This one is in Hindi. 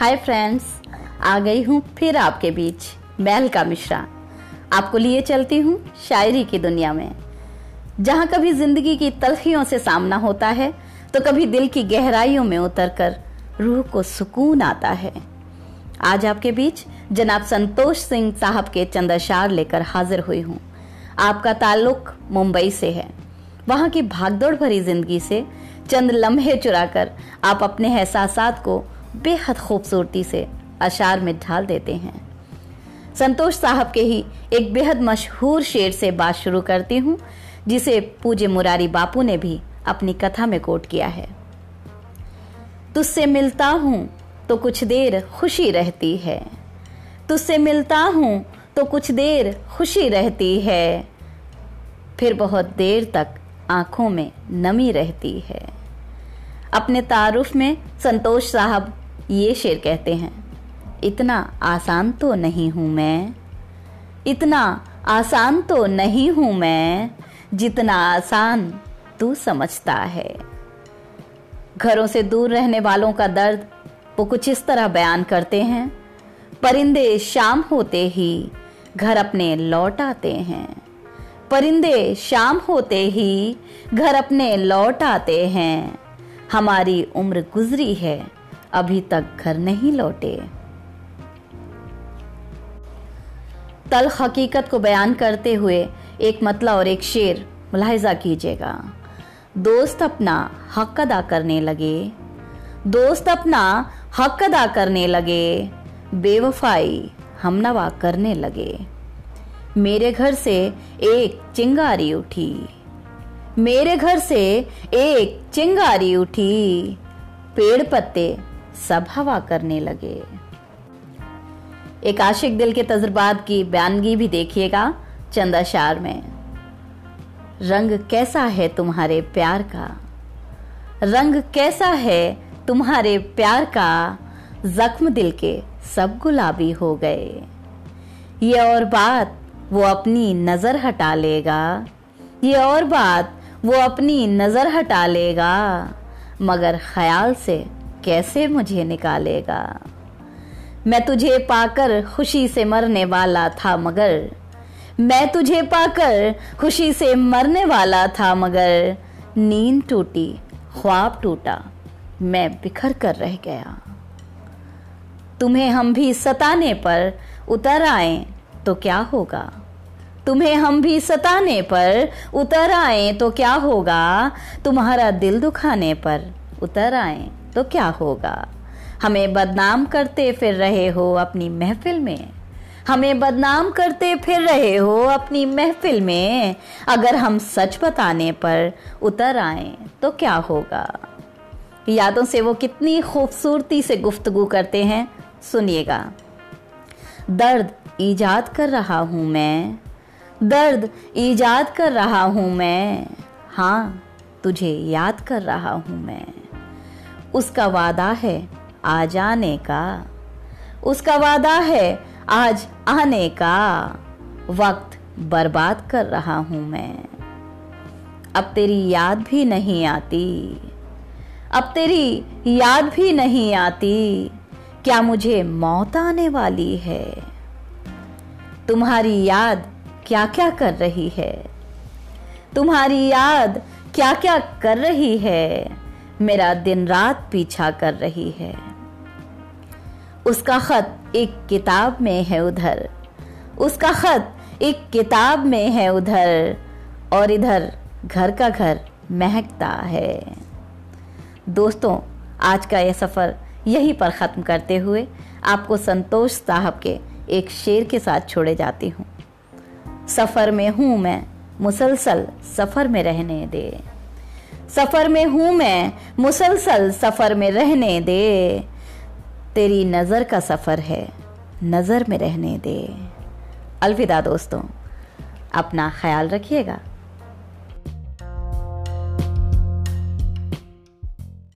हाय फ्रेंड्स आ गई हूँ फिर आपके बीच मैल का मिश्रा। आपको लिए चलती हूँ शायरी की दुनिया में। जहाँ कभी ज़िंदगी की तलखियों से सामना होता है तो कभी दिल की गहराइयों में उतरकर रूह को सुकून आता है। आज आपके बीच जनाब संतोष सिंह साहब के चंदाशार लेकर हाजिर हुई हूँ। आपका ताल्लुक मुंबई से है। वहाँ की भागदौड़ भरी ज़िंदगी से चंद लम्हे चुराकर आप अपने एहसास को बेहद खूबसूरती से अशार में ढाल देते हैं। संतोष साहब के ही एक बेहद मशहूर शेर से बात शुरू करती हूँ, जिसे पूज्य मुरारी बापू ने भी अपनी कथा में कोट किया है। तुझसे मिलता हूँ तो कुछ देर खुशी रहती है। तुझसे मिलता हूँ तो कुछ देर खुशी रहती है। फिर बहुत देर तक आँखों में नमी रहती है। अपने तारुफ में संतोष साहब ये शेर कहते हैं, इतना आसान तो नहीं हूँ मैं, इतना आसान तो नहीं हूँ मैं, जितना आसान तू समझता है। घरों से दूर रहने वालों का दर्द वो कुछ इस तरह बयान करते हैं, परिंदे शाम होते ही घर अपने लौट आते हैं। परिंदे शाम होते ही घर अपने लौट आते हैं। हमारी उम्र गुजरी है अभी तक घर नहीं लौटे। तल हकीकत को बयान करते हुए एक मतला और एक शेर मुलाहिजा कीजिएगा। दोस्त अपना हक अदा करने लगे। दोस्त अपना हक अदा करने लगे। बेवफाई हमनवा करने लगे। मेरे घर से एक चिंगारी उठी। मेरे घर से एक चिंगारी उठी। पेड़ पत्ते सब हवा करने लगे। एक आशिक दिल के तजर्बात की बयानगी भी देखिएगा चंद अशार में। रंग कैसा है तुम्हारे प्यार का? रंग कैसा है तुम्हारे प्यार का? जख्म दिल के सब गुलाबी हो गए। ये और बात वो अपनी नज़र हटा लेगा। ये और बात वो अपनी नज़र हटा लेगा। मगर ख्याल से कैसे मुझे निकालेगा? मैं तुझे पाकर खुशी से मरने वाला था मगर, मैं तुझे पाकर खुशी से मरने वाला था मगर, नींद टूटी, ख्वाब टूटा, मैं बिखर कर रह गया। तुम्हें हम भी सताने पर उतर आए तो क्या होगा? तुम्हें हम भी सताने पर उतर आए तो क्या होगा? तुम्हारा दिल दुखाने पर उतर आए तो क्या होगा? हमें बदनाम करते फिर रहे हो अपनी महफिल में। हमें बदनाम करते फिर रहे हो अपनी महफिल में। अगर हम सच बताने पर उतर आए तो क्या होगा? यादों से वो कितनी खूबसूरती से गुफ्तगु करते हैं, सुनिएगा। दर्द ईजाद कर रहा हूँ मैं। दर्द ईजाद कर रहा हूँ मैं। हाँ तुझे याद कर रहा हूँ मैं। उसका वादा है आ जाने का। उसका वादा है आज आने का। वक्त बर्बाद कर रहा हूँ मैं। अब तेरी याद भी नहीं आती। अब तेरी याद भी नहीं आती। क्या मुझे मौत आने वाली है? तुम्हारी याद क्या क्या कर रही है? तुम्हारी याद क्या क्या कर रही है? मेरा दिन रात पीछा कर रही है। उसका खत एक किताब में है उधर। उसका खत एक किताब में है उधर। और इधर घर का घर महकता है। दोस्तों, आज का यह सफ़र यहीं पर ख़त्म करते हुए आपको संतोष साहब के एक शेर के साथ छोड़े जाती हूँ। सफ़र में हूँ मैं, मुसलसल सफ़र में रहने दे। सफ़र में हूँ मैं, मुसलसल सफ़र में रहने दे। तेरी नज़र का सफ़र है, नज़र में रहने दे। अलविदा दोस्तों, अपना ख्याल रखिएगा।